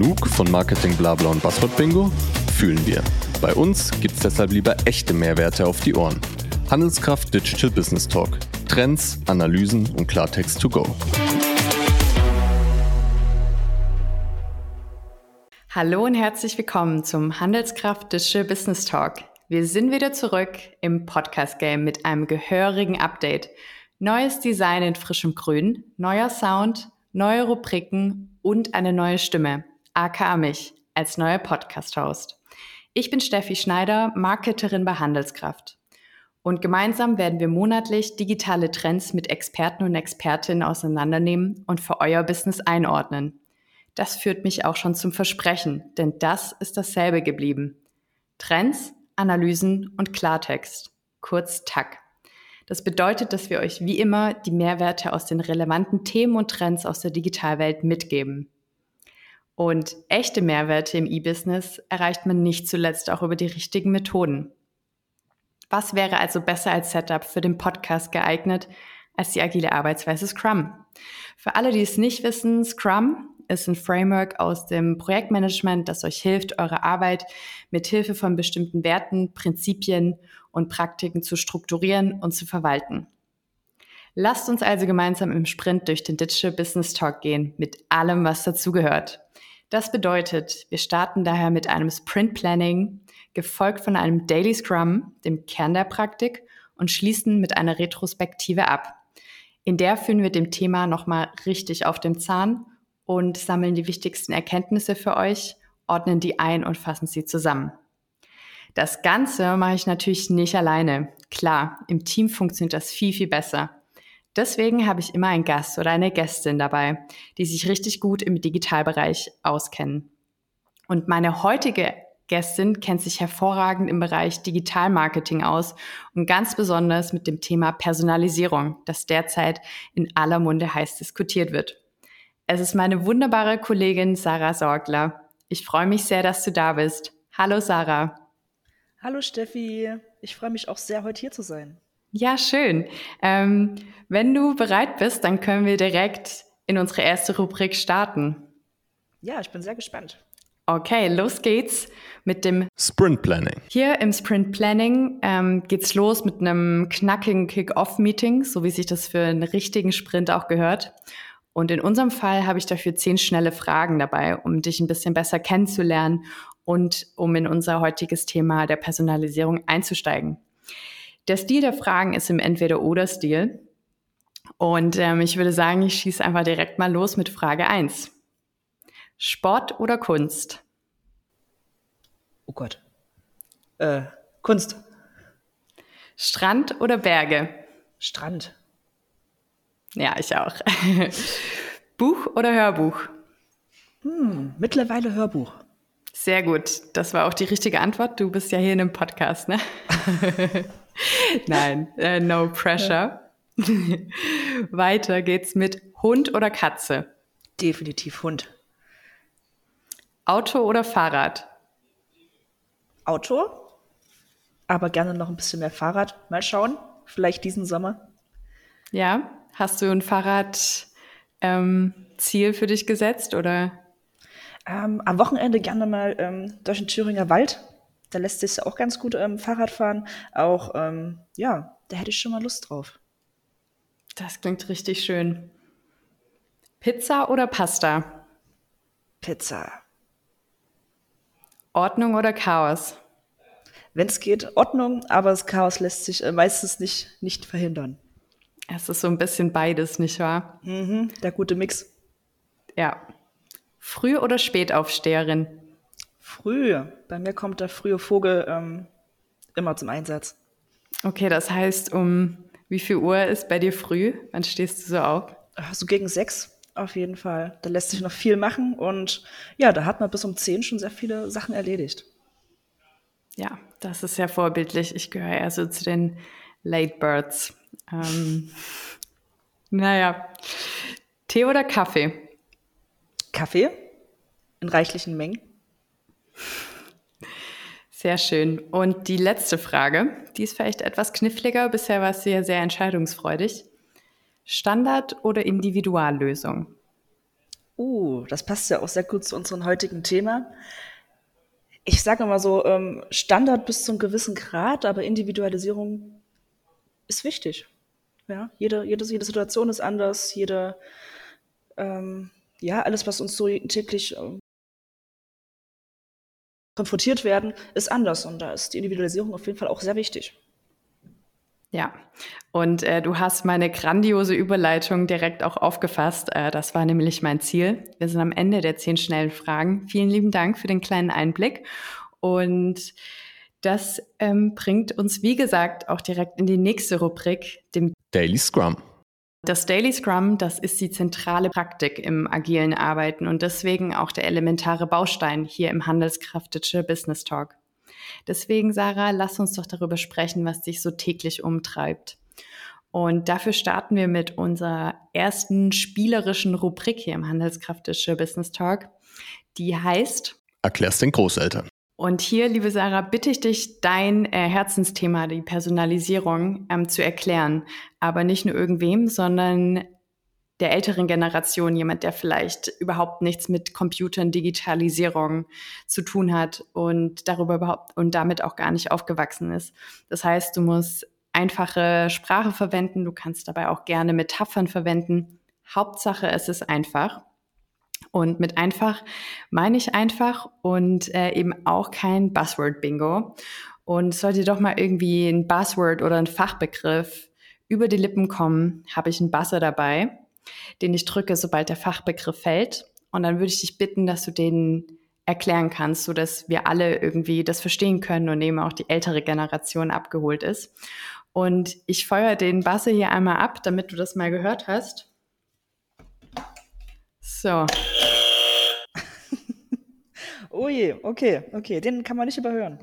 Genug von Marketing Blabla und Buzzword Bingo? Fühlen wir. Bei uns gibt's deshalb lieber echte Mehrwerte auf die Ohren. Handelskraft Digital Business Talk. Trends, Analysen und Klartext to go. Hallo und herzlich willkommen zum Handelskraft Digital Business Talk. Wir sind wieder zurück im Podcast-Game mit einem gehörigen Update. Neues Design in frischem Grün, neuer Sound, neue Rubriken und eine neue Stimme, aka mich, als neuer Podcast-Host. Ich bin Steffi Schneider, Marketerin bei Handelskraft. Und gemeinsam werden wir monatlich digitale Trends mit Experten und Expertinnen auseinandernehmen und für euer Business einordnen. Das führt mich auch schon zum Versprechen, denn das ist dasselbe geblieben. Trends, Analysen und Klartext, kurz TAC. Das bedeutet, dass wir euch wie immer die Mehrwerte aus den relevanten Themen und Trends aus der Digitalwelt mitgeben. Und echte Mehrwerte im E-Business erreicht man nicht zuletzt auch über die richtigen Methoden. Was wäre also besser als Setup für den Podcast geeignet als die agile Arbeitsweise Scrum? Für alle, die es nicht wissen, Scrum ist ein Framework aus dem Projektmanagement, das euch hilft, eure Arbeit mit Hilfe von bestimmten Werten, Prinzipien und Praktiken zu strukturieren und zu verwalten. Lasst uns also gemeinsam im Sprint durch den Digital Business Talk gehen, mit allem, was dazugehört. Das bedeutet, wir starten daher mit einem Sprint Planning, gefolgt von einem Daily Scrum, dem Kern der Praktik, und schließen mit einer Retrospektive ab. In der führen wir dem Thema nochmal richtig auf dem Zahn und sammeln die wichtigsten Erkenntnisse für euch, ordnen die ein und fassen sie zusammen. Das Ganze mache ich natürlich nicht alleine. Klar, im Team funktioniert das viel, viel besser. Deswegen habe ich immer einen Gast oder eine Gästin dabei, die sich richtig gut im Digitalbereich auskennen. Und meine heutige Gästin kennt sich hervorragend im Bereich Digitalmarketing aus und ganz besonders mit dem Thema Personalisierung, das derzeit in aller Munde heiß diskutiert wird. Es ist meine wunderbare Kollegin Sarah Sorgler. Ich freue mich sehr, dass du da bist. Hallo Sarah. Hallo Steffi. Ich freue mich auch sehr, heute hier zu sein. Ja, schön. Ähm, wenn du bereit bist, dann können wir direkt in unsere erste Rubrik starten. Ja, ich bin sehr gespannt. Okay, los geht's mit dem Sprint Planning. Hier im Sprint Planning ähm, geht's los mit einem knackigen Kick-Off-Meeting, so wie sich das für einen richtigen Sprint auch gehört. Und in unserem Fall habe ich dafür zehn schnelle Fragen dabei, um dich ein bisschen besser kennenzulernen und um in unser heutiges Thema der Personalisierung einzusteigen. Der Stil der Fragen ist im Entweder-Oder-Stil. Und ähm, ich würde sagen, ich schieße einfach direkt mal los mit Frage 1. Sport oder Kunst? Oh Gott. Äh, Kunst. Strand oder Berge? Strand. Ja, ich auch. Buch oder Hörbuch? Hm, mittlerweile Hörbuch. Sehr gut. Das war auch die richtige Antwort. Du bist ja hier in einem Podcast, ne? Nein, äh, no pressure. Weiter geht's mit Hund oder Katze? Definitiv Hund. Auto oder Fahrrad? Auto, aber gerne noch ein bisschen mehr Fahrrad. Mal schauen, vielleicht diesen Sommer. Ja, Hast du ein Fahrradziel ähm, für dich gesetzt oder? Ähm, am Wochenende gerne mal ähm, durch den Thüringer Wald. Da lässt sich auch ganz gut ähm, Fahrrad fahren. Auch, ähm, ja, da hätte ich schon mal Lust drauf. Das klingt richtig schön. Pizza oder Pasta? Pizza. Ordnung oder Chaos? Wenn es geht, Ordnung, aber das Chaos lässt sich äh, meistens nicht, nicht verhindern. Es ist so ein bisschen beides, nicht wahr? Mhm, der gute Mix. Ja. Früh- oder Spätaufsteherin? Früh. Bei mir kommt der frühe Vogel ähm, immer zum Einsatz. Okay, das heißt, um wie viel Uhr ist bei dir früh? Wann stehst du so auf? So gegen sechs auf jeden Fall. Da lässt sich noch viel machen und ja, da hat man bis um zehn schon sehr viele Sachen erledigt. Ja, das ist sehr vorbildlich. Ich gehöre eher so zu den Late Birds. Ähm, naja, Tee oder Kaffee? Kaffee in reichlichen Mengen. Sehr schön. Und die letzte Frage, die ist vielleicht etwas kniffliger. Bisher war es ja sehr entscheidungsfreudig. Standard- oder Individuallösung? Uh, das passt ja auch sehr gut zu unserem heutigen Thema. Ich sage mal so, ähm, Standard bis zum gewissen Grad, aber Individualisierung ist wichtig. Ja, jede, jede, jede Situation ist anders, jede, ähm, ja, alles, was uns so täglich konfrontiert werden, ist anders. Und da ist die Individualisierung auf jeden Fall auch sehr wichtig. Ja, und äh, du hast meine grandiose Überleitung direkt auch aufgefasst. Äh, das war nämlich mein Ziel. Wir sind am Ende der zehn schnellen Fragen. Vielen lieben Dank für den kleinen Einblick. Und das ähm, bringt uns, wie gesagt, auch direkt in die nächste Rubrik, dem Daily Scrum. Das Daily Scrum, das ist die zentrale Praktik im agilen Arbeiten und deswegen auch der elementare Baustein hier im Handelskraft Digital Business Talk. Deswegen, Sarah, lass uns doch darüber sprechen, was dich so täglich umtreibt. Und dafür starten wir mit unserer ersten spielerischen Rubrik hier im Handelskraftische Business Talk. Die heißt Erklär's den Großeltern. Und hier, liebe Sarah, bitte ich dich, dein äh, Herzensthema, die Personalisierung, ähm, zu erklären. Aber nicht nur irgendwem, sondern der älteren Generation, jemand, der vielleicht überhaupt nichts mit Computern, Digitalisierung zu tun hat und darüber überhaupt und damit auch gar nicht aufgewachsen ist. Das heißt, du musst einfache Sprache verwenden, du kannst dabei auch gerne Metaphern verwenden. Hauptsache, es ist einfach. Und mit einfach meine ich einfach und äh, eben auch kein Buzzword-Bingo. Und sollte doch mal irgendwie ein Buzzword oder ein Fachbegriff über die Lippen kommen, habe ich einen Buzzer dabei den ich drücke, sobald der Fachbegriff fällt. Und dann würde ich dich bitten, dass du den erklären kannst, so dass wir alle irgendwie das verstehen können und eben auch die ältere Generation abgeholt ist. Und ich feuer den Basse hier einmal ab, damit du das mal gehört hast. So. oh je, okay, okay, den kann man nicht überhören.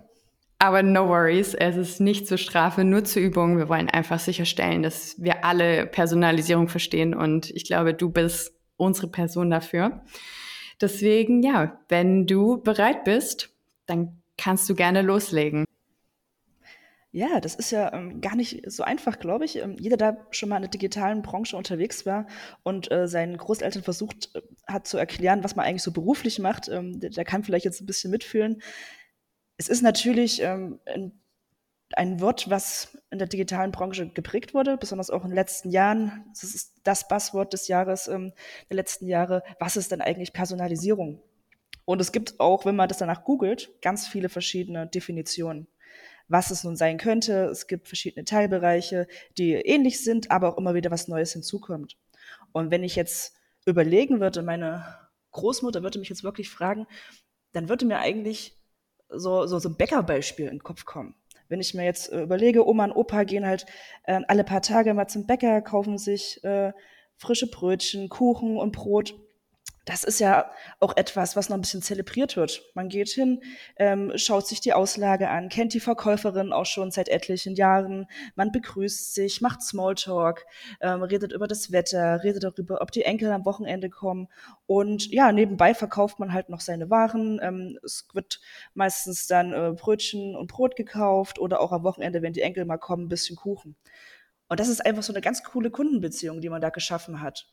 Aber no worries, es ist nicht zur Strafe, nur zur Übung. Wir wollen einfach sicherstellen, dass wir alle Personalisierung verstehen und ich glaube, du bist unsere Person dafür. Deswegen, ja, wenn du bereit bist, dann kannst du gerne loslegen. Ja, das ist ja ähm, gar nicht so einfach, glaube ich. Ähm, jeder, der schon mal in der digitalen Branche unterwegs war und äh, seinen Großeltern versucht äh, hat zu erklären, was man eigentlich so beruflich macht, ähm, der, der, kann vielleicht jetzt ein bisschen mitfühlen. Es ist natürlich ähm, ein, ein Wort, was in der digitalen Branche geprägt wurde, besonders auch in den letzten Jahren. Das ist das Buzzword des Jahres, ähm, der letzten Jahre. Was ist denn eigentlich Personalisierung? Und es gibt auch, wenn man das danach googelt, ganz viele verschiedene Definitionen, was es nun sein könnte. Es gibt verschiedene Teilbereiche, die ähnlich sind, aber auch immer wieder was Neues hinzukommt. Und wenn ich jetzt überlegen würde, meine Großmutter würde mich jetzt wirklich fragen, dann würde mir eigentlich so, so, so ein Bäckerbeispiel in den Kopf kommen. Wenn ich mir jetzt äh, überlege, Oma und Opa gehen halt äh, alle paar Tage mal zum Bäcker, kaufen sich äh, frische Brötchen, Kuchen und Brot das ist ja auch etwas, was noch ein bisschen zelebriert wird. Man geht hin, ähm, schaut sich die Auslage an, kennt die Verkäuferin auch schon seit etlichen Jahren, man begrüßt sich, macht Smalltalk, ähm, redet über das Wetter, redet darüber, ob die Enkel am Wochenende kommen und ja, nebenbei verkauft man halt noch seine Waren. Ähm, es wird meistens dann äh, Brötchen und Brot gekauft oder auch am Wochenende, wenn die Enkel mal kommen, ein bisschen Kuchen. Und das ist einfach so eine ganz coole Kundenbeziehung, die man da geschaffen hat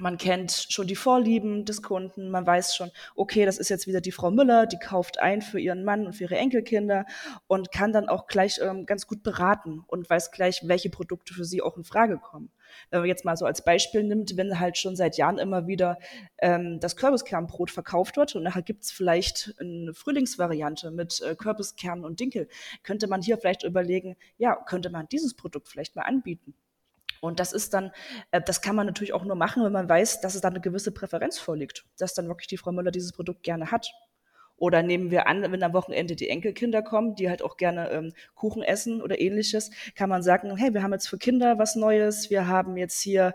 man kennt schon die Vorlieben des Kunden, man weiß schon, okay, das ist jetzt wieder die Frau Müller, die kauft ein für ihren Mann und für ihre Enkelkinder und kann dann auch gleich ähm, ganz gut beraten und weiß gleich, welche Produkte für sie auch in Frage kommen. Wenn man jetzt mal so als Beispiel nimmt, wenn halt schon seit Jahren immer wieder ähm, das Kürbiskernbrot verkauft wird und nachher gibt's vielleicht eine Frühlingsvariante mit äh, Kürbiskern und Dinkel, könnte man hier vielleicht überlegen, ja, könnte man dieses Produkt vielleicht mal anbieten. Und das ist dann, äh, das kann man natürlich auch nur machen, wenn man weiß, dass es da eine gewisse Präferenz vorliegt, dass dann wirklich die Frau Müller dieses Produkt gerne hat. Oder nehmen wir an, wenn am Wochenende die Enkelkinder kommen, die halt auch gerne ähm, Kuchen essen oder ähnliches, kann man sagen, hey, wir haben jetzt für Kinder was Neues, wir haben jetzt hier,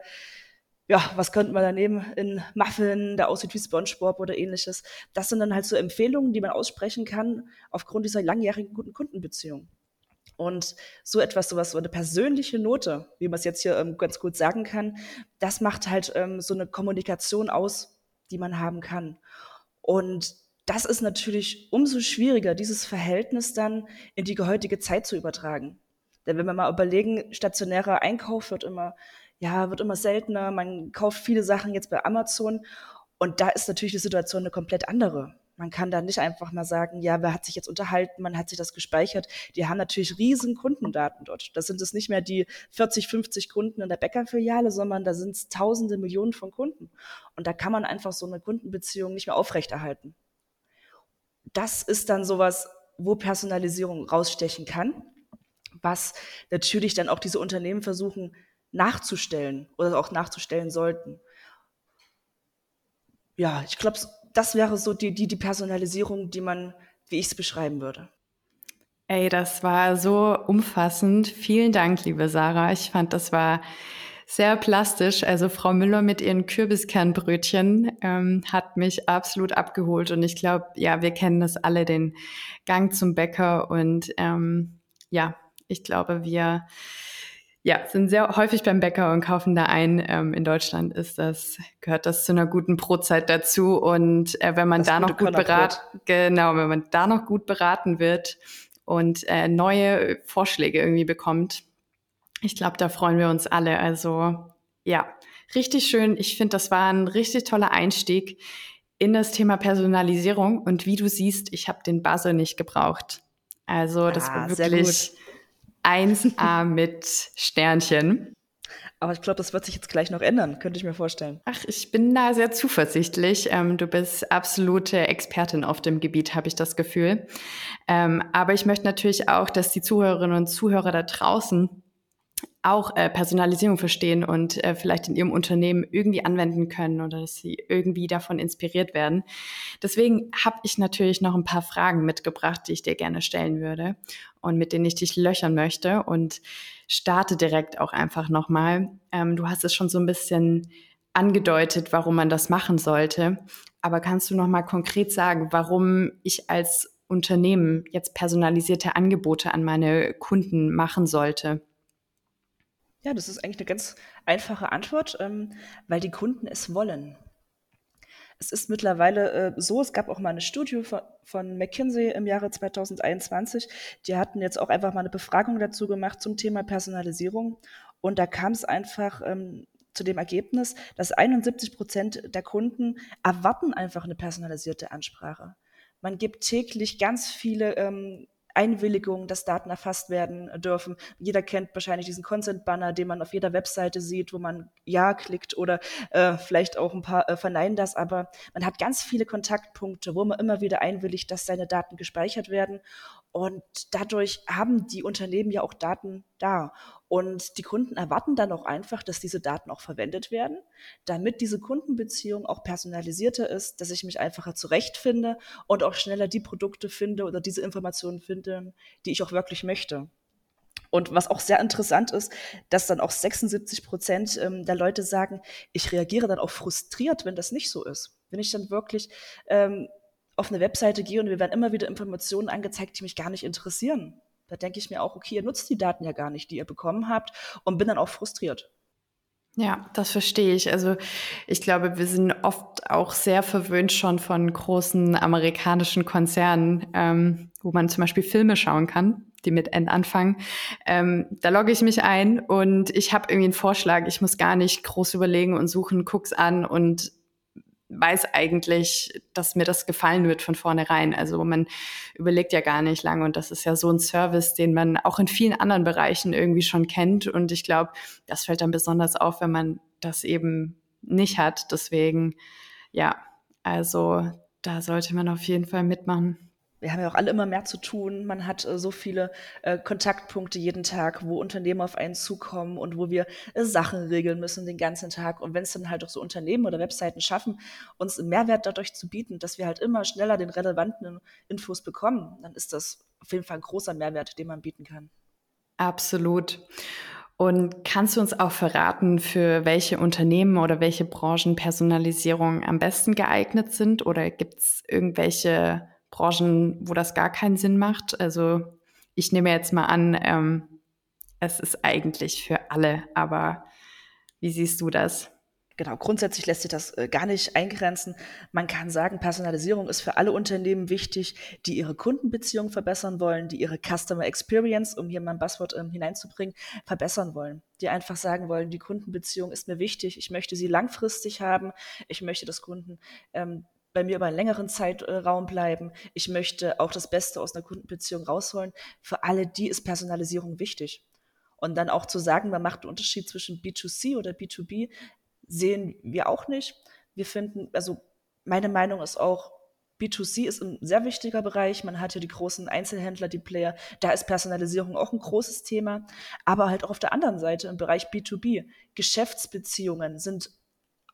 ja, was könnten wir da nehmen? In Muffin, der aussieht wie Spongebob oder ähnliches. Das sind dann halt so Empfehlungen, die man aussprechen kann aufgrund dieser langjährigen guten Kundenbeziehung. Und so etwas, sowas, so eine persönliche Note, wie man es jetzt hier ähm, ganz gut sagen kann, das macht halt ähm, so eine Kommunikation aus, die man haben kann. Und das ist natürlich umso schwieriger, dieses Verhältnis dann in die heutige Zeit zu übertragen. Denn wenn wir mal überlegen, stationärer Einkauf wird immer, ja, wird immer seltener. Man kauft viele Sachen jetzt bei Amazon Und da ist natürlich die Situation eine komplett andere. Man kann da nicht einfach mal sagen, ja, wer hat sich jetzt unterhalten, man hat sich das gespeichert. Die haben natürlich riesen Kundendaten dort. Das sind es nicht mehr die 40, 50 Kunden in der Bäckerfiliale, sondern da sind es tausende, Millionen von Kunden. Und da kann man einfach so eine Kundenbeziehung nicht mehr aufrechterhalten. Das ist dann sowas, wo Personalisierung rausstechen kann, was natürlich dann auch diese Unternehmen versuchen nachzustellen oder auch nachzustellen sollten. Ja, ich glaube, das wäre so die, die, die Personalisierung, die man, wie ich es beschreiben würde. Ey, das war so umfassend. Vielen Dank, liebe Sarah. Ich fand, das war sehr plastisch. Also Frau Müller mit ihren Kürbiskernbrötchen ähm, hat mich absolut abgeholt. Und ich glaube, ja, wir kennen das alle, den Gang zum Bäcker. Und ähm, ja, ich glaube, wir ja, sind sehr häufig beim Bäcker und kaufen da ein. Ähm, in Deutschland ist das, gehört das zu einer guten Brotzeit dazu. Und äh, wenn man das da noch gut beraten, genau, wenn man da noch gut beraten wird und äh, neue Vorschläge irgendwie bekommt, ich glaube, da freuen wir uns alle. Also ja, richtig schön. Ich finde, das war ein richtig toller Einstieg in das Thema Personalisierung. Und wie du siehst, ich habe den Buzzer nicht gebraucht. Also das ah, war wirklich 1A mit Sternchen. Aber ich glaube, das wird sich jetzt gleich noch ändern, könnte ich mir vorstellen. Ach, ich bin da sehr zuversichtlich. Ähm, du bist absolute Expertin auf dem Gebiet, habe ich das Gefühl. Ähm, aber ich möchte natürlich auch, dass die Zuhörerinnen und Zuhörer da draußen auch äh, Personalisierung verstehen und äh, vielleicht in ihrem Unternehmen irgendwie anwenden können oder dass sie irgendwie davon inspiriert werden. Deswegen habe ich natürlich noch ein paar Fragen mitgebracht, die ich dir gerne stellen würde und mit denen ich dich löchern möchte und starte direkt auch einfach nochmal. Ähm, du hast es schon so ein bisschen angedeutet, warum man das machen sollte. Aber kannst du nochmal konkret sagen, warum ich als Unternehmen jetzt personalisierte Angebote an meine Kunden machen sollte? Ja, das ist eigentlich eine ganz einfache Antwort, ähm, weil die Kunden es wollen. Es ist mittlerweile äh, so, es gab auch mal eine Studie von, von, McKinsey im Jahre 2021. Die hatten jetzt auch einfach mal eine Befragung dazu gemacht zum Thema Personalisierung. Und da kam es einfach ähm, zu dem Ergebnis, dass 71 Prozent der Kunden erwarten einfach eine personalisierte Ansprache. Man gibt täglich ganz viele ähm, Einwilligung, dass Daten erfasst werden dürfen. Jeder kennt wahrscheinlich diesen Consent-Banner, den man auf jeder Webseite sieht, wo man Ja klickt oder äh, vielleicht auch ein paar äh, verneinen das, aber man hat ganz viele Kontaktpunkte, wo man immer wieder einwilligt, dass seine Daten gespeichert werden. Und dadurch haben die Unternehmen ja auch Daten da. Und die Kunden erwarten dann auch einfach, dass diese Daten auch verwendet werden, damit diese Kundenbeziehung auch personalisierter ist, dass ich mich einfacher zurechtfinde und auch schneller die Produkte finde oder diese Informationen finde, die ich auch wirklich möchte. Und was auch sehr interessant ist, dass dann auch 76 Prozent ähm, der Leute sagen, ich reagiere dann auch frustriert, wenn das nicht so ist. Wenn ich dann wirklich ähm, auf eine Webseite gehe und mir werden immer wieder Informationen angezeigt, die mich gar nicht interessieren. Da denke ich mir auch, okay, ihr nutzt die Daten ja gar nicht, die ihr bekommen habt und bin dann auch frustriert. Ja, das verstehe ich. Also ich glaube, wir sind oft auch sehr verwöhnt schon von großen amerikanischen Konzernen, ähm, wo man zum Beispiel Filme schauen kann, die mit N anfangen. Ähm, da logge ich mich ein und ich habe irgendwie einen Vorschlag. Ich muss gar nicht groß überlegen und suchen, guck's an und weiß eigentlich, dass mir das gefallen wird von vornherein. Also man überlegt ja gar nicht lange und das ist ja so ein Service, den man auch in vielen anderen Bereichen irgendwie schon kennt. Und ich glaube, das fällt dann besonders auf, wenn man das eben nicht hat. Deswegen, ja, also da sollte man auf jeden Fall mitmachen wir haben ja auch alle immer mehr zu tun. Man hat äh, so viele äh, Kontaktpunkte jeden Tag, wo Unternehmen auf einen zukommen und wo wir äh, Sachen regeln müssen den ganzen Tag. Und wenn es dann halt auch so Unternehmen oder Webseiten schaffen, uns einen Mehrwert dadurch zu bieten, dass wir halt immer schneller den relevanten Infos bekommen, dann ist das auf jeden Fall ein großer Mehrwert, den man bieten kann. Absolut. Und kannst du uns auch verraten, für welche Unternehmen oder welche Branchen Personalisierung am besten geeignet sind? Oder gibt es irgendwelche Branchen, wo das gar keinen Sinn macht. Also ich nehme jetzt mal an, ähm, es ist eigentlich für alle, aber wie siehst du das? Genau, grundsätzlich lässt sich das äh, gar nicht eingrenzen. Man kann sagen, Personalisierung ist für alle Unternehmen wichtig, die ihre Kundenbeziehung verbessern wollen, die ihre Customer Experience, um hier mal ein Buzzword ähm, hineinzubringen, verbessern wollen. Die einfach sagen wollen, die Kundenbeziehung ist mir wichtig, ich möchte sie langfristig haben, ich möchte, dass Kunden ähm, bei mir über einen längeren Zeitraum bleiben. Ich möchte auch das Beste aus einer Kundenbeziehung rausholen. Für alle die ist Personalisierung wichtig. Und dann auch zu sagen, man macht einen Unterschied zwischen B2C oder B2B, sehen wir auch nicht. Wir finden, also meine Meinung ist auch, B2C ist ein sehr wichtiger Bereich. Man hat ja die großen Einzelhändler, die Player. Da ist Personalisierung auch ein großes Thema. Aber halt auch auf der anderen Seite im Bereich B2B. Geschäftsbeziehungen sind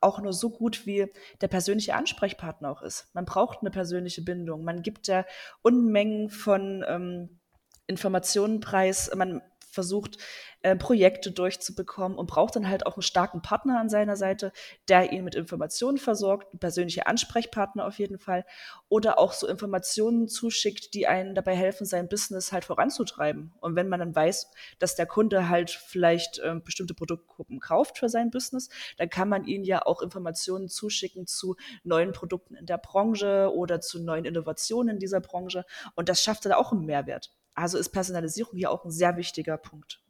auch nur so gut, wie der persönliche Ansprechpartner auch ist. Man braucht eine persönliche Bindung. Man gibt ja Unmengen von ähm, Informationen preis. Man versucht, äh, Projekte durchzubekommen und braucht dann halt auch einen starken Partner an seiner Seite, der ihn mit Informationen versorgt, ein persönlicher Ansprechpartner auf jeden Fall, oder auch so Informationen zuschickt, die einen dabei helfen, sein Business halt voranzutreiben. Und wenn man dann weiß, dass der Kunde halt vielleicht äh, bestimmte Produktgruppen kauft für sein Business, dann kann man ihnen ja auch Informationen zuschicken zu neuen Produkten in der Branche oder zu neuen Innovationen in dieser Branche. Und das schafft dann auch einen Mehrwert. Also ist Personalisierung hier auch ein sehr wichtiger Punkt.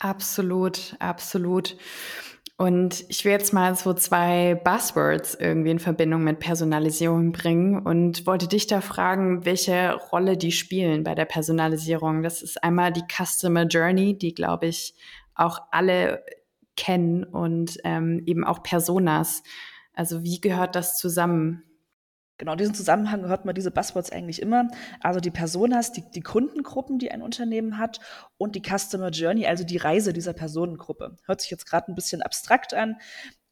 Absolut, absolut. Und ich will jetzt mal so zwei Buzzwords irgendwie in Verbindung mit Personalisierung bringen und wollte dich da fragen, welche Rolle die spielen bei der Personalisierung. Das ist einmal die Customer Journey, die, glaube ich, auch alle kennen und ähm, eben auch Personas. Also wie gehört das zusammen? Genau, in diesem Zusammenhang hört man diese Buzzwords eigentlich immer. Also die Personas, die, die Kundengruppen, die ein Unternehmen hat und die Customer Journey, also die Reise dieser Personengruppe. Hört sich jetzt gerade ein bisschen abstrakt an,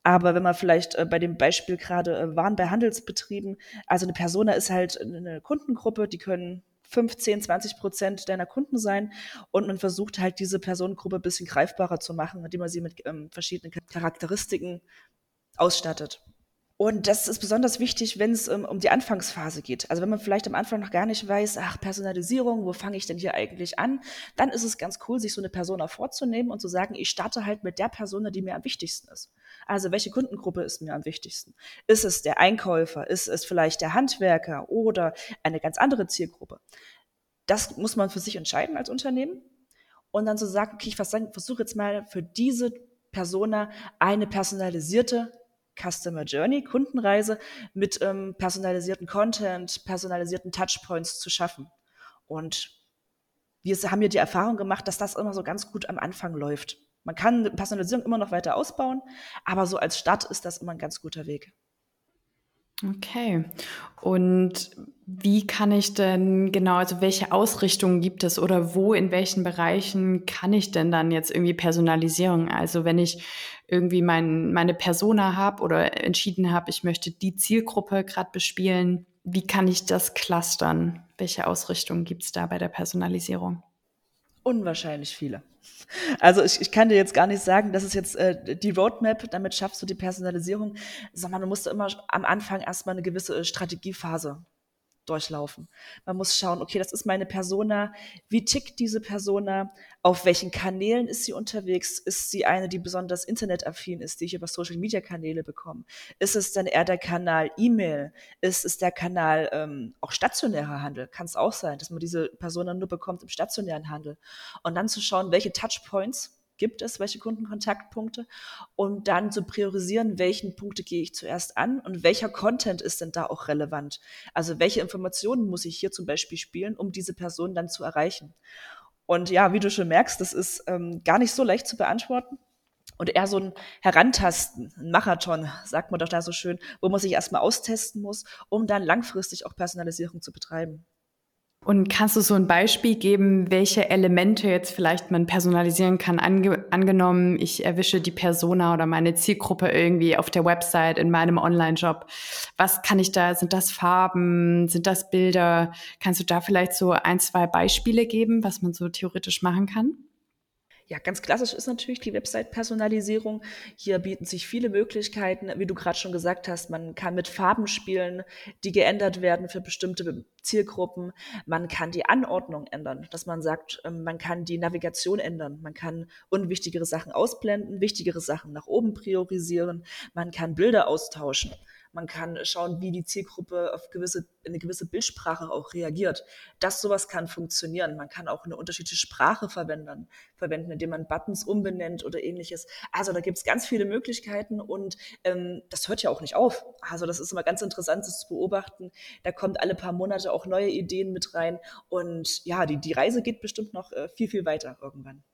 aber wenn man vielleicht äh, bei dem Beispiel gerade äh, waren bei Handelsbetrieben, also eine Persona ist halt eine Kundengruppe, die können 15, 20 Prozent deiner Kunden sein und man versucht halt diese Personengruppe ein bisschen greifbarer zu machen, indem man sie mit ähm, verschiedenen Charakteristiken ausstattet. Und das ist besonders wichtig, wenn es um, um die Anfangsphase geht. Also wenn man vielleicht am Anfang noch gar nicht weiß, ach, Personalisierung, wo fange ich denn hier eigentlich an? Dann ist es ganz cool, sich so eine Persona vorzunehmen und zu sagen, ich starte halt mit der Persona, die mir am wichtigsten ist. Also welche Kundengruppe ist mir am wichtigsten? Ist es der Einkäufer? Ist es vielleicht der Handwerker oder eine ganz andere Zielgruppe? Das muss man für sich entscheiden als Unternehmen. Und dann zu so sagen, okay, ich versuche jetzt mal für diese Persona eine personalisierte Customer Journey, Kundenreise mit ähm, personalisierten Content, personalisierten Touchpoints zu schaffen. Und wir haben hier die Erfahrung gemacht, dass das immer so ganz gut am Anfang läuft. Man kann Personalisierung immer noch weiter ausbauen, aber so als Start ist das immer ein ganz guter Weg. Okay. Und wie kann ich denn genau, also welche Ausrichtungen gibt es oder wo, in welchen Bereichen kann ich denn dann jetzt irgendwie Personalisierung? Also wenn ich irgendwie mein, meine Persona habe oder entschieden habe, ich möchte die Zielgruppe gerade bespielen, wie kann ich das clustern? Welche Ausrichtungen gibt es da bei der Personalisierung? Unwahrscheinlich viele. Also ich, ich kann dir jetzt gar nicht sagen, das ist jetzt äh, die Roadmap, damit schaffst du die Personalisierung, sondern du musst immer am Anfang erstmal eine gewisse äh, Strategiephase durchlaufen. Man muss schauen, okay, das ist meine Persona. Wie tickt diese Persona? Auf welchen Kanälen ist sie unterwegs? Ist sie eine, die besonders internetaffin ist, die ich über Social Media Kanäle bekomme? Ist es dann eher der Kanal E-Mail? Ist es der Kanal ähm, auch stationärer Handel? Kann es auch sein, dass man diese Persona nur bekommt im stationären Handel. Und dann zu schauen, welche Touchpoints gibt es, welche Kundenkontaktpunkte und dann zu priorisieren, welchen Punkte gehe ich zuerst an und welcher Content ist denn da auch relevant. Also welche Informationen muss ich hier zum Beispiel spielen, um diese Person dann zu erreichen. Und ja, wie du schon merkst, das ist ähm, gar nicht so leicht zu beantworten. Und eher so ein Herantasten, ein Marathon, sagt man doch da so schön, wo man sich erstmal austesten muss, um dann langfristig auch Personalisierung zu betreiben. Und kannst du so ein Beispiel geben, welche Elemente jetzt vielleicht man personalisieren kann? Ange angenommen, ich erwische die Persona oder meine Zielgruppe irgendwie auf der Website in meinem Online-Shop. Was kann ich da? Sind das Farben? Sind das Bilder? Kannst du da vielleicht so ein, zwei Beispiele geben, was man so theoretisch machen kann? Ja, ganz klassisch ist natürlich die Website-Personalisierung. Hier bieten sich viele Möglichkeiten, wie du gerade schon gesagt hast. Man kann mit Farben spielen, die geändert werden für bestimmte Zielgruppen. Man kann die Anordnung ändern, dass man sagt, ähm, man kann die Navigation ändern. Man kann unwichtigere Sachen ausblenden, wichtigere Sachen nach oben priorisieren. Man kann Bilder austauschen. Man kann schauen, wie die Zielgruppe auf gewisse, eine gewisse Bildsprache auch reagiert. Das sowas kann funktionieren. Man kann auch eine unterschiedliche Sprache verwenden, verwenden, indem man Buttons umbenennt oder ähnliches. Also da gibt es ganz viele Möglichkeiten und ähm, das hört ja auch nicht auf. Also das ist immer ganz interessant, das zu beobachten. Da kommt alle paar Monate auch neue Ideen mit rein und ja, die, die Reise geht bestimmt noch äh, viel, viel weiter irgendwann.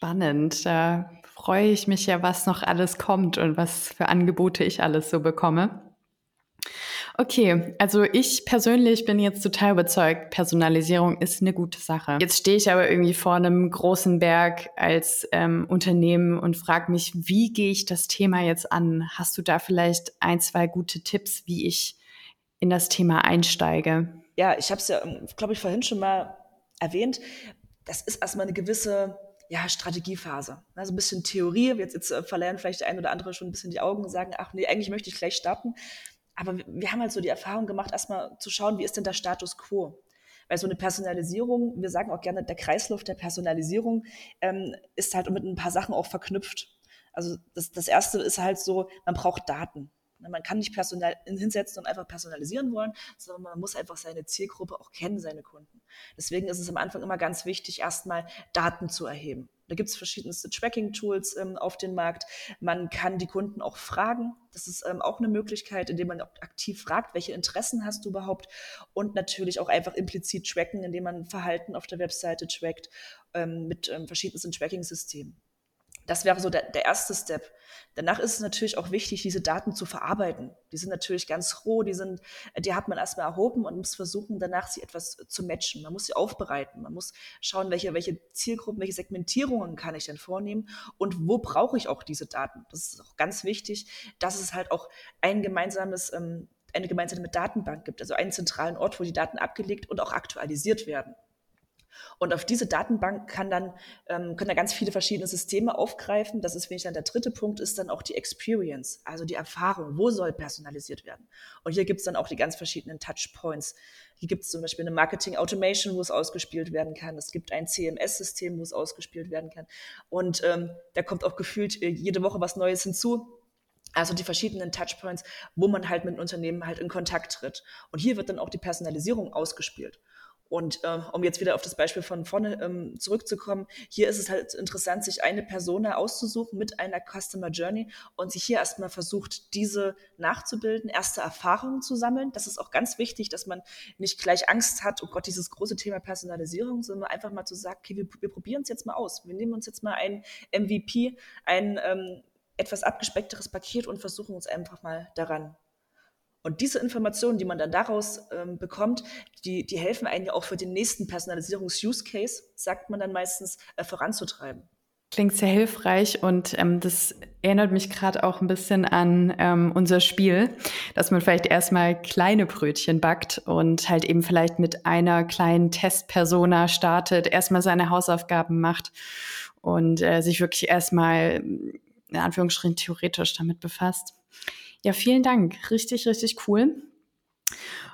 Spannend. Da freue ich mich ja, was noch alles kommt und was für Angebote ich alles so bekomme. Okay, also ich persönlich bin jetzt total überzeugt, Personalisierung ist eine gute Sache. Jetzt stehe ich aber irgendwie vor einem großen Berg als ähm, Unternehmen und frage mich, wie gehe ich das Thema jetzt an? Hast du da vielleicht ein, zwei gute Tipps, wie ich in das Thema einsteige? Ja, ich habe es ja, ähm, glaube ich, vorhin schon mal erwähnt. Das ist erstmal eine gewisse ja, Strategiephase. Also ein bisschen Theorie. Jetzt, jetzt äh, vielleicht der ein oder andere schon ein bisschen die Augen und sagen, ach nee, eigentlich möchte ich gleich starten. Aber wir, wir haben halt so die Erfahrung gemacht, erstmal zu schauen, wie ist denn der Status quo? Weil so eine Personalisierung, wir sagen auch gerne, der Kreislauf der Personalisierung ähm, ist halt mit ein paar Sachen auch verknüpft. Also das, das erste ist halt so, man braucht Daten. Ne, man kann nicht personal hinsetzen und einfach personalisieren wollen, sondern man muss einfach seine Zielgruppe auch kennen, seine Kunden. Deswegen ist es am Anfang immer ganz wichtig, erstmal Daten zu erheben. Da gibt es verschiedenste Tracking-Tools ähm, auf dem Markt. Man kann die Kunden auch fragen. Das ist ähm, auch eine Möglichkeit, indem man aktiv fragt, welche Interessen hast du überhaupt? Und natürlich auch einfach implizit tracken, indem man Verhalten auf der Webseite trackt ähm, mit ähm, verschiedensten Tracking-Systemen. Das wäre so der, der erste Step. Danach ist es natürlich auch wichtig, diese Daten zu verarbeiten. Die sind natürlich ganz roh, die, sind, die hat man erstmal erhoben und muss versuchen, danach sie etwas zu matchen. Man muss sie aufbereiten, man muss schauen, welche, welche Zielgruppen, welche Segmentierungen kann ich denn vornehmen und wo brauche ich auch diese Daten. Das ist auch ganz wichtig, dass es halt auch ein gemeinsames ähm, eine gemeinsame Datenbank gibt, also einen zentralen Ort, wo die Daten abgelegt und auch aktualisiert werden. Und auf diese Datenbank kann dann, ähm, können da ganz viele verschiedene Systeme aufgreifen. Das ist, wenn ich dann der dritte Punkt, ist dann auch die Experience, also die Erfahrung. Wo soll personalisiert werden? Und hier gibt es dann auch die ganz verschiedenen Touchpoints. Hier gibt es zum Beispiel eine Marketing Automation, wo es ausgespielt werden kann. Es gibt ein CMS-System, wo es ausgespielt werden kann. Und ähm, da kommt auch gefühlt äh, jede Woche was Neues hinzu. Also die verschiedenen Touchpoints, wo man halt mit Unternehmen halt in Kontakt tritt. Und hier wird dann auch die Personalisierung ausgespielt. Und äh, um jetzt wieder auf das Beispiel von vorne ähm, zurückzukommen, hier ist es halt interessant, sich eine Persona auszusuchen mit einer Customer Journey und sich hier erstmal versucht, diese nachzubilden, erste Erfahrungen zu sammeln. Das ist auch ganz wichtig, dass man nicht gleich Angst hat, oh Gott, dieses große Thema Personalisierung, sondern einfach mal zu sagen, okay, wir, wir probieren es jetzt mal aus. Wir nehmen uns jetzt mal ein MVP, ein ähm, etwas abgespeckteres Paket und versuchen uns einfach mal daran und diese Informationen, die man dann daraus ähm, bekommt, die, die helfen einem ja auch für den nächsten Personalisierungs-Use-Case, sagt man dann meistens, äh, voranzutreiben. Klingt sehr hilfreich und ähm, das erinnert mich gerade auch ein bisschen an ähm, unser Spiel, dass man vielleicht erstmal kleine Brötchen backt und halt eben vielleicht mit einer kleinen Testpersona startet, erstmal seine Hausaufgaben macht und äh, sich wirklich erstmal in Anführungsstrichen theoretisch damit befasst. Ja, vielen Dank. Richtig, richtig cool.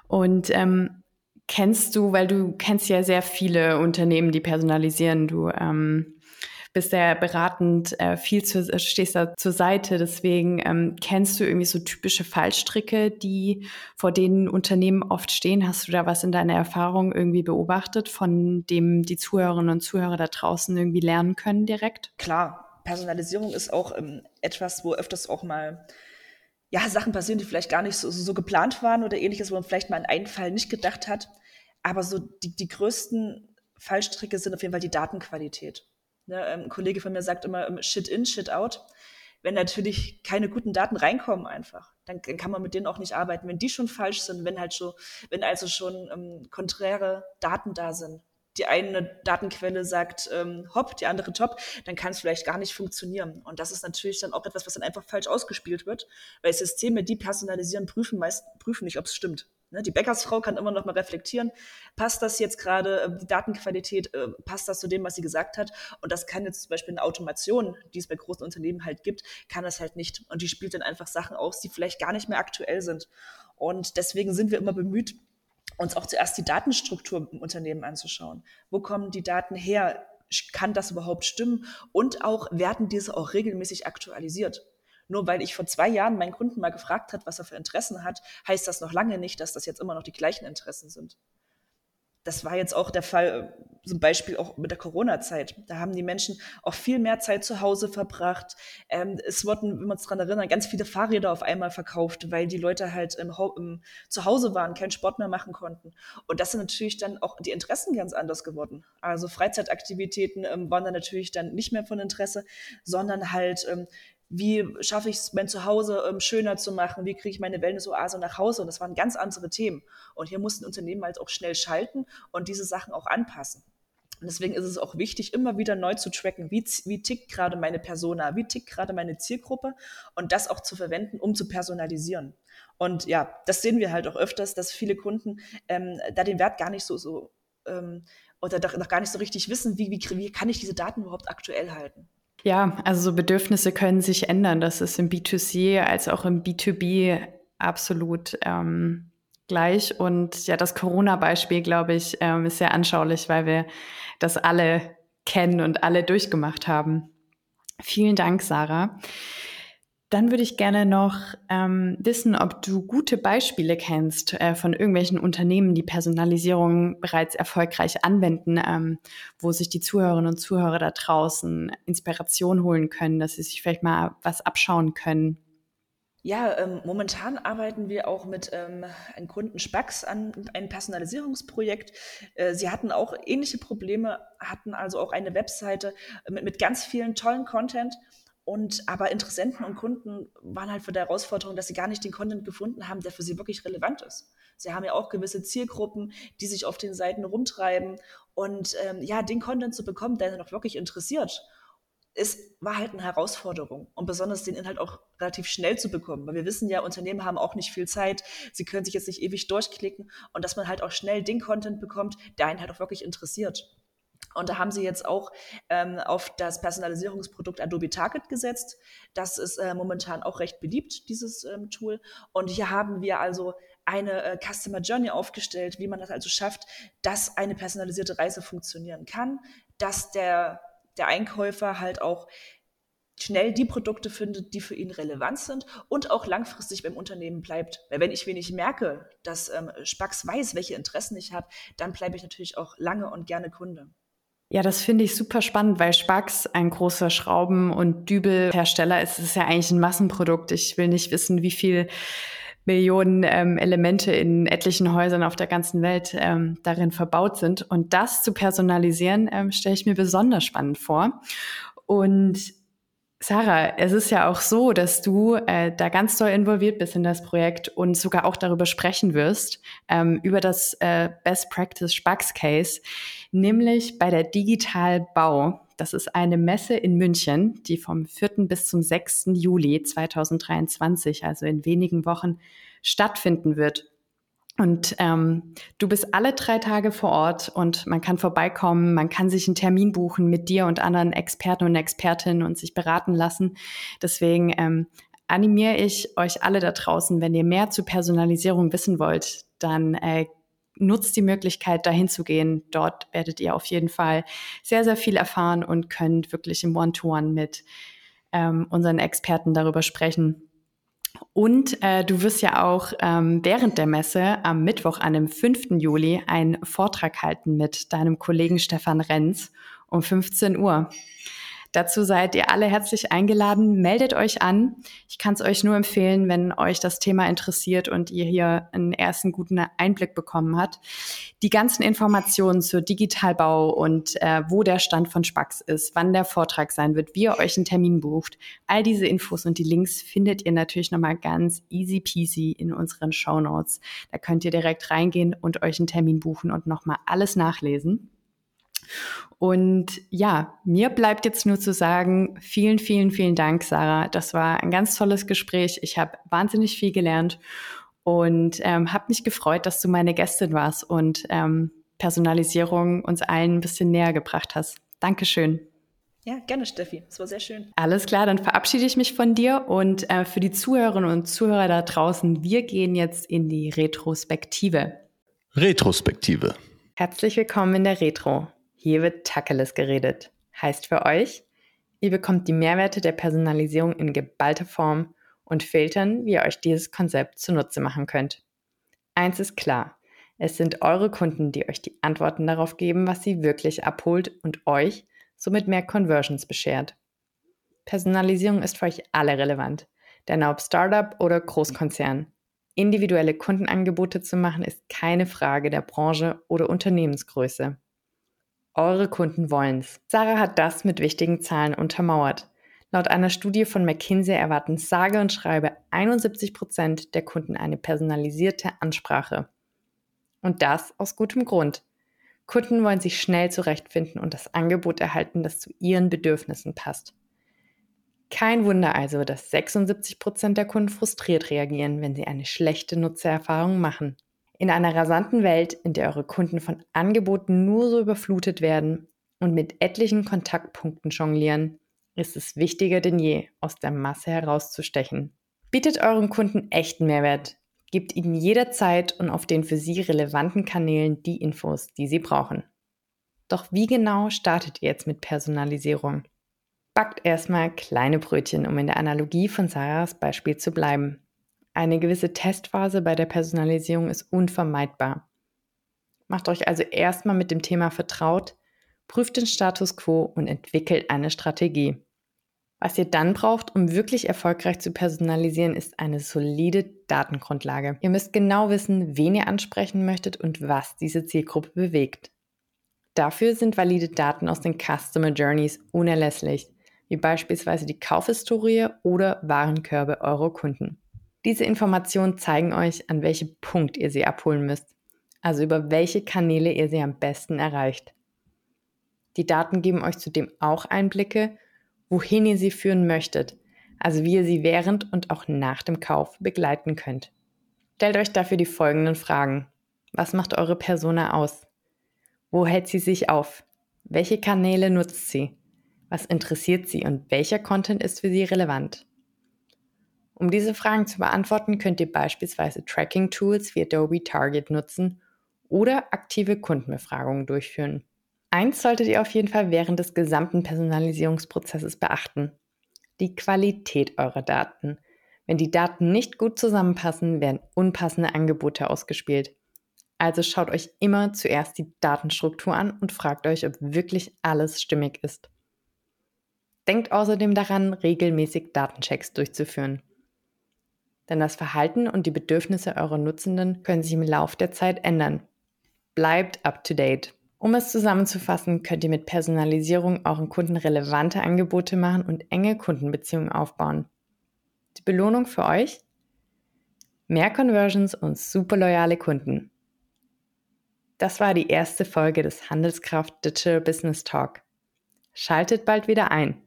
Und ähm, kennst du, weil du kennst ja sehr viele Unternehmen, die personalisieren, du ähm, bist ja beratend äh, viel zu, stehst da zur Seite. Deswegen ähm, kennst du irgendwie so typische Fallstricke, die vor denen Unternehmen oft stehen. Hast du da was in deiner Erfahrung irgendwie beobachtet, von dem die Zuhörerinnen und Zuhörer da draußen irgendwie lernen können direkt? Klar, Personalisierung ist auch ähm, etwas, wo öfters auch mal ja, Sachen passieren, die vielleicht gar nicht so, so, geplant waren oder ähnliches, wo man vielleicht mal an einen Fall nicht gedacht hat. Aber so die, die größten Fallstricke sind auf jeden Fall die Datenqualität. Ne, ähm, ein Kollege von mir sagt immer ähm, Shit in, Shit out. Wenn natürlich keine guten Daten reinkommen einfach, dann, dann, kann man mit denen auch nicht arbeiten. Wenn die schon falsch sind, wenn halt schon, wenn also schon ähm, konträre Daten da sind, die eine Datenquelle sagt ähm, hopp, die andere top, dann kann es vielleicht gar nicht funktionieren. Und das ist natürlich dann auch etwas, was dann einfach falsch ausgespielt wird, weil Systeme, die personalisieren, prüfen meist prüfen nicht, ob es stimmt. Ne? Die Bäckersfrau kann immer noch mal reflektieren, passt das jetzt gerade, äh, die Datenqualität, äh, passt das zu dem, was sie gesagt hat? Und das kann jetzt zum Beispiel eine Automation, die es bei großen Unternehmen halt gibt, kann das halt nicht. Und die spielt dann einfach Sachen aus, die vielleicht gar nicht mehr aktuell sind. Und deswegen sind wir immer bemüht, uns auch zuerst die Datenstruktur im Unternehmen anzuschauen. Wo kommen die Daten her? Kann das überhaupt stimmen? Und auch werden diese auch regelmäßig aktualisiert? Nur weil ich vor zwei Jahren meinen Kunden mal gefragt hat, was er für Interessen hat, heißt das noch lange nicht, dass das jetzt immer noch die gleichen Interessen sind das war jetzt auch der Fall, äh, zum Beispiel auch mit der Corona-Zeit. Da haben die Menschen auch viel mehr Zeit zu Hause verbracht. Ähm, es wurden, wenn wir uns daran erinnern, ganz viele Fahrräder auf einmal verkauft, weil die Leute halt im, im, zu Hause waren, keinen Sport mehr machen konnten. Und das sind natürlich dann auch die Interessen ganz anders geworden. Also Freizeitaktivitäten ähm, waren dann natürlich dann nicht mehr von Interesse, sondern halt ähm, wie schaffe ich es, mein Zuhause ähm, schöner zu machen, wie kriege ich meine Wellness-Oase nach Hause. Und das waren ganz andere Themen. Und hier mussten Unternehmen halt auch schnell schalten und diese Sachen auch anpassen. Und deswegen ist es auch wichtig, immer wieder neu zu tracken, wie, wie tickt gerade meine Persona, wie tickt gerade meine Zielgruppe und das auch zu verwenden, um zu personalisieren. Und ja, das sehen wir halt auch öfters, dass viele Kunden ähm, da den Wert gar nicht so, so ähm, oder noch gar nicht so richtig wissen, wie, wie, wie kann ich diese Daten überhaupt aktuell halten. Ja, also so Bedürfnisse können sich ändern. Das ist im B2C als auch im B2B absolut ähm, gleich. Und ja, das Corona-Beispiel, glaube ich, ähm, ist sehr anschaulich, weil wir das alle kennen und alle durchgemacht haben. Vielen Dank, Sarah. Dann würde ich gerne noch ähm, wissen, ob du gute Beispiele kennst äh, von irgendwelchen Unternehmen, die Personalisierung bereits erfolgreich anwenden, ähm, wo sich die Zuhörerinnen und Zuhörer da draußen Inspiration holen können, dass sie sich vielleicht mal was abschauen können. Ja, ähm, momentan arbeiten wir auch mit ähm, einem Kunden Spax an einem Personalisierungsprojekt. Äh, sie hatten auch ähnliche Probleme, hatten also auch eine Webseite mit, mit ganz vielen tollen Content und aber Interessenten und Kunden waren halt vor der Herausforderung, dass sie gar nicht den Content gefunden haben, der für sie wirklich relevant ist. Sie haben ja auch gewisse Zielgruppen, die sich auf den Seiten rumtreiben. Und ähm, ja, den Content zu bekommen, der noch wirklich interessiert, ist, war halt eine Herausforderung. Und besonders den Inhalt auch relativ schnell zu bekommen. Weil wir wissen ja, Unternehmen haben auch nicht viel Zeit. Sie können sich jetzt nicht ewig durchklicken. Und dass man halt auch schnell den Content bekommt, der einen halt auch wirklich interessiert. Und da haben sie jetzt auch ähm, auf das Personalisierungsprodukt Adobe Target gesetzt. Das ist äh, momentan auch recht beliebt, dieses ähm, Tool. Und hier haben wir also eine äh, Customer Journey aufgestellt, wie man das also schafft, dass eine personalisierte Reise funktionieren kann, dass der, der Einkäufer halt auch schnell die Produkte findet, die für ihn relevant sind und auch langfristig beim Unternehmen bleibt. Weil wenn ich wenig merke, dass ähm, Spax weiß, welche Interessen ich habe, dann bleibe ich natürlich auch lange und gerne Kunde. Ja, das finde ich super spannend, weil Spax ein großer Schrauben- und Dübelhersteller ist. Es ist ja eigentlich ein Massenprodukt. Ich will nicht wissen, wie viel Millionen ähm, Elemente in etlichen Häusern auf der ganzen Welt ähm, darin verbaut sind. Und das zu personalisieren, ähm, stelle ich mir besonders spannend vor. Und Sarah, es ist ja auch so, dass du äh, da ganz doll involviert bist in das Projekt und sogar auch darüber sprechen wirst, ähm, über das äh, Best Practice Spax Case, nämlich bei der Digital Bau. Das ist eine Messe in München, die vom 4. bis zum 6. Juli 2023, also in wenigen Wochen, stattfinden wird. Und ähm, du bist alle drei Tage vor Ort und man kann vorbeikommen, man kann sich einen Termin buchen mit dir und anderen Experten und Expertinnen und sich beraten lassen. Deswegen ähm, animiere ich euch alle da draußen, wenn ihr mehr zu Personalisierung wissen wollt, dann äh, nutzt die Möglichkeit, dahin zu gehen. Dort werdet ihr auf jeden Fall sehr, sehr viel erfahren und könnt wirklich im One-to-One -One mit ähm, unseren Experten darüber sprechen, und äh, du wirst ja auch ähm, während der Messe am Mittwoch, an dem 5. Juli, einen Vortrag halten mit deinem Kollegen Stefan Renz um 15 Uhr. Dazu seid ihr alle herzlich eingeladen. Meldet euch an. Ich kann es euch nur empfehlen, wenn euch das Thema interessiert und ihr hier einen ersten guten Einblick bekommen habt. Die ganzen Informationen zur Digitalbau und äh, wo der Stand von Spax ist, wann der Vortrag sein wird, wie ihr euch einen Termin bucht, all diese Infos und die Links findet ihr natürlich nochmal ganz easy peasy in unseren Show Notes. Da könnt ihr direkt reingehen und euch einen Termin buchen und nochmal alles nachlesen. Und ja, mir bleibt jetzt nur zu sagen, vielen, vielen, vielen Dank, Sarah. Das war ein ganz tolles Gespräch. Ich habe wahnsinnig viel gelernt. und ähm, habe mich gefreut, dass du meine Gästin warst und ähm, Personalisierung uns allen ein bisschen näher gebracht hast. Dankeschön. Ja, gerne, Steffi. Es war sehr schön. Alles klar, dann verabschiede ich mich von dir und äh, für die Zuhörerinnen und Zuhörer da draußen, wir gehen jetzt in die Retrospektive. Retrospektive. Herzlich willkommen in der Retro. Hier wird Tacheles geredet. Heißt für euch, ihr bekommt die Mehrwerte der Personalisierung in geballter Form und filtern, wie ihr euch dieses Konzept zunutze machen könnt. Eins ist klar, es sind eure Kunden, die euch die Antworten darauf geben, was sie wirklich abholt und euch somit mehr Conversions beschert. Personalisierung ist für euch alle relevant, denn ob Startup oder Großkonzern. Individuelle Kundenangebote zu machen ist keine Frage der Branche oder Unternehmensgröße. Eure Kunden wollen's. Sarah hat das mit wichtigen Zahlen untermauert. Laut einer Studie von McKinsey erwarten sage und schreibe 71 Prozent der Kunden eine personalisierte Ansprache. Und das aus gutem Grund. Kunden wollen sich schnell zurechtfinden und das Angebot erhalten, das zu ihren Bedürfnissen passt. Kein Wunder also, dass 76 Prozent der Kunden frustriert reagieren, wenn sie eine schlechte Nutzererfahrung machen. In einer rasanten Welt, in der eure Kunden von Angeboten nur so überflutet werden und mit etlichen Kontaktpunkten jonglieren, ist es wichtiger denn je, aus der Masse herauszustechen. Bietet euren Kunden echten Mehrwert, Gebt ihnen jederzeit und auf den für sie relevanten Kanälen die Infos, die sie brauchen. Doch wie genau startet ihr jetzt mit Personalisierung? Backt erstmal kleine Brötchen, um in der Analogie von Sarahs Beispiel zu bleiben. Eine gewisse Testphase bei der Personalisierung ist unvermeidbar. Macht euch also erstmal mit dem Thema vertraut, prüft den Status quo und entwickelt eine Strategie. Was ihr dann braucht, um wirklich erfolgreich zu personalisieren, ist eine solide Datengrundlage. Ihr müsst genau wissen, wen ihr ansprechen möchtet und was diese Zielgruppe bewegt. Dafür sind valide Daten aus den Customer Journeys unerlässlich, wie beispielsweise die Kaufhistorie oder Warenkörbe eurer Kunden. Diese Informationen zeigen euch, an welchem Punkt ihr sie abholen müsst, also über welche Kanäle ihr sie am besten erreicht. Die Daten geben euch zudem auch Einblicke, wohin ihr sie führen möchtet, also wie ihr sie während und auch nach dem Kauf begleiten könnt. Stellt euch dafür die folgenden Fragen. Was macht eure Persona aus? Wo hält sie sich auf? Welche Kanäle nutzt sie? Was interessiert sie und welcher Content ist für sie relevant? Um diese Fragen zu beantworten, könnt ihr beispielsweise Tracking-Tools wie Adobe Target nutzen oder aktive Kundenbefragungen durchführen. Eins solltet ihr auf jeden Fall während des gesamten Personalisierungsprozesses beachten. Die Qualität eurer Daten. Wenn die Daten nicht gut zusammenpassen, werden unpassende Angebote ausgespielt. Also schaut euch immer zuerst die Datenstruktur an und fragt euch, ob wirklich alles stimmig ist. Denkt außerdem daran, regelmäßig Datenchecks durchzuführen. Denn das Verhalten und die Bedürfnisse eurer Nutzenden können sich im Laufe der Zeit ändern. Bleibt up to date. Um es zusammenzufassen, könnt ihr mit Personalisierung euren Kunden relevante Angebote machen und enge Kundenbeziehungen aufbauen. Die Belohnung für euch? Mehr Conversions und super loyale Kunden. Das war die erste Folge des Handelskraft Digital Business Talk. Schaltet bald wieder ein.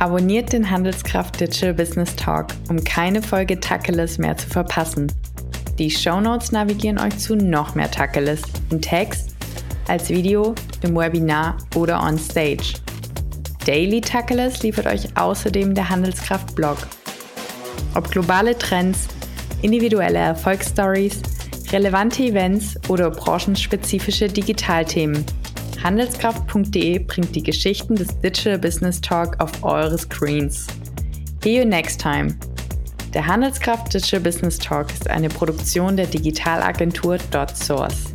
Abonniert den Handelskraft Digital Business Talk, um keine Folge Tacheles mehr zu verpassen. Die Shownotes navigieren euch zu noch mehr Tacheles in Text als Video, im Webinar oder on Stage. Daily Tackles liefert euch außerdem der Handelskraft-Blog. Ob globale Trends, individuelle Erfolgsstories, relevante Events oder branchenspezifische Digitalthemen. Handelskraft.de bringt die Geschichten des Digital Business Talk auf eure Screens. See you next time. Der Handelskraft Digital Business Talk ist eine Produktion der Digitalagentur .source.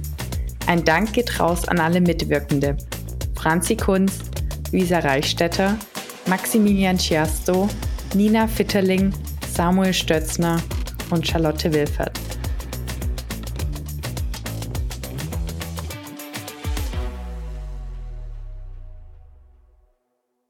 Ein Dank geht raus an alle Mitwirkende. Franzi Kunst, Luisa Reichstetter, Maximilian Chiasto, Nina Fitterling, Samuel Stötzner und Charlotte Wilfert.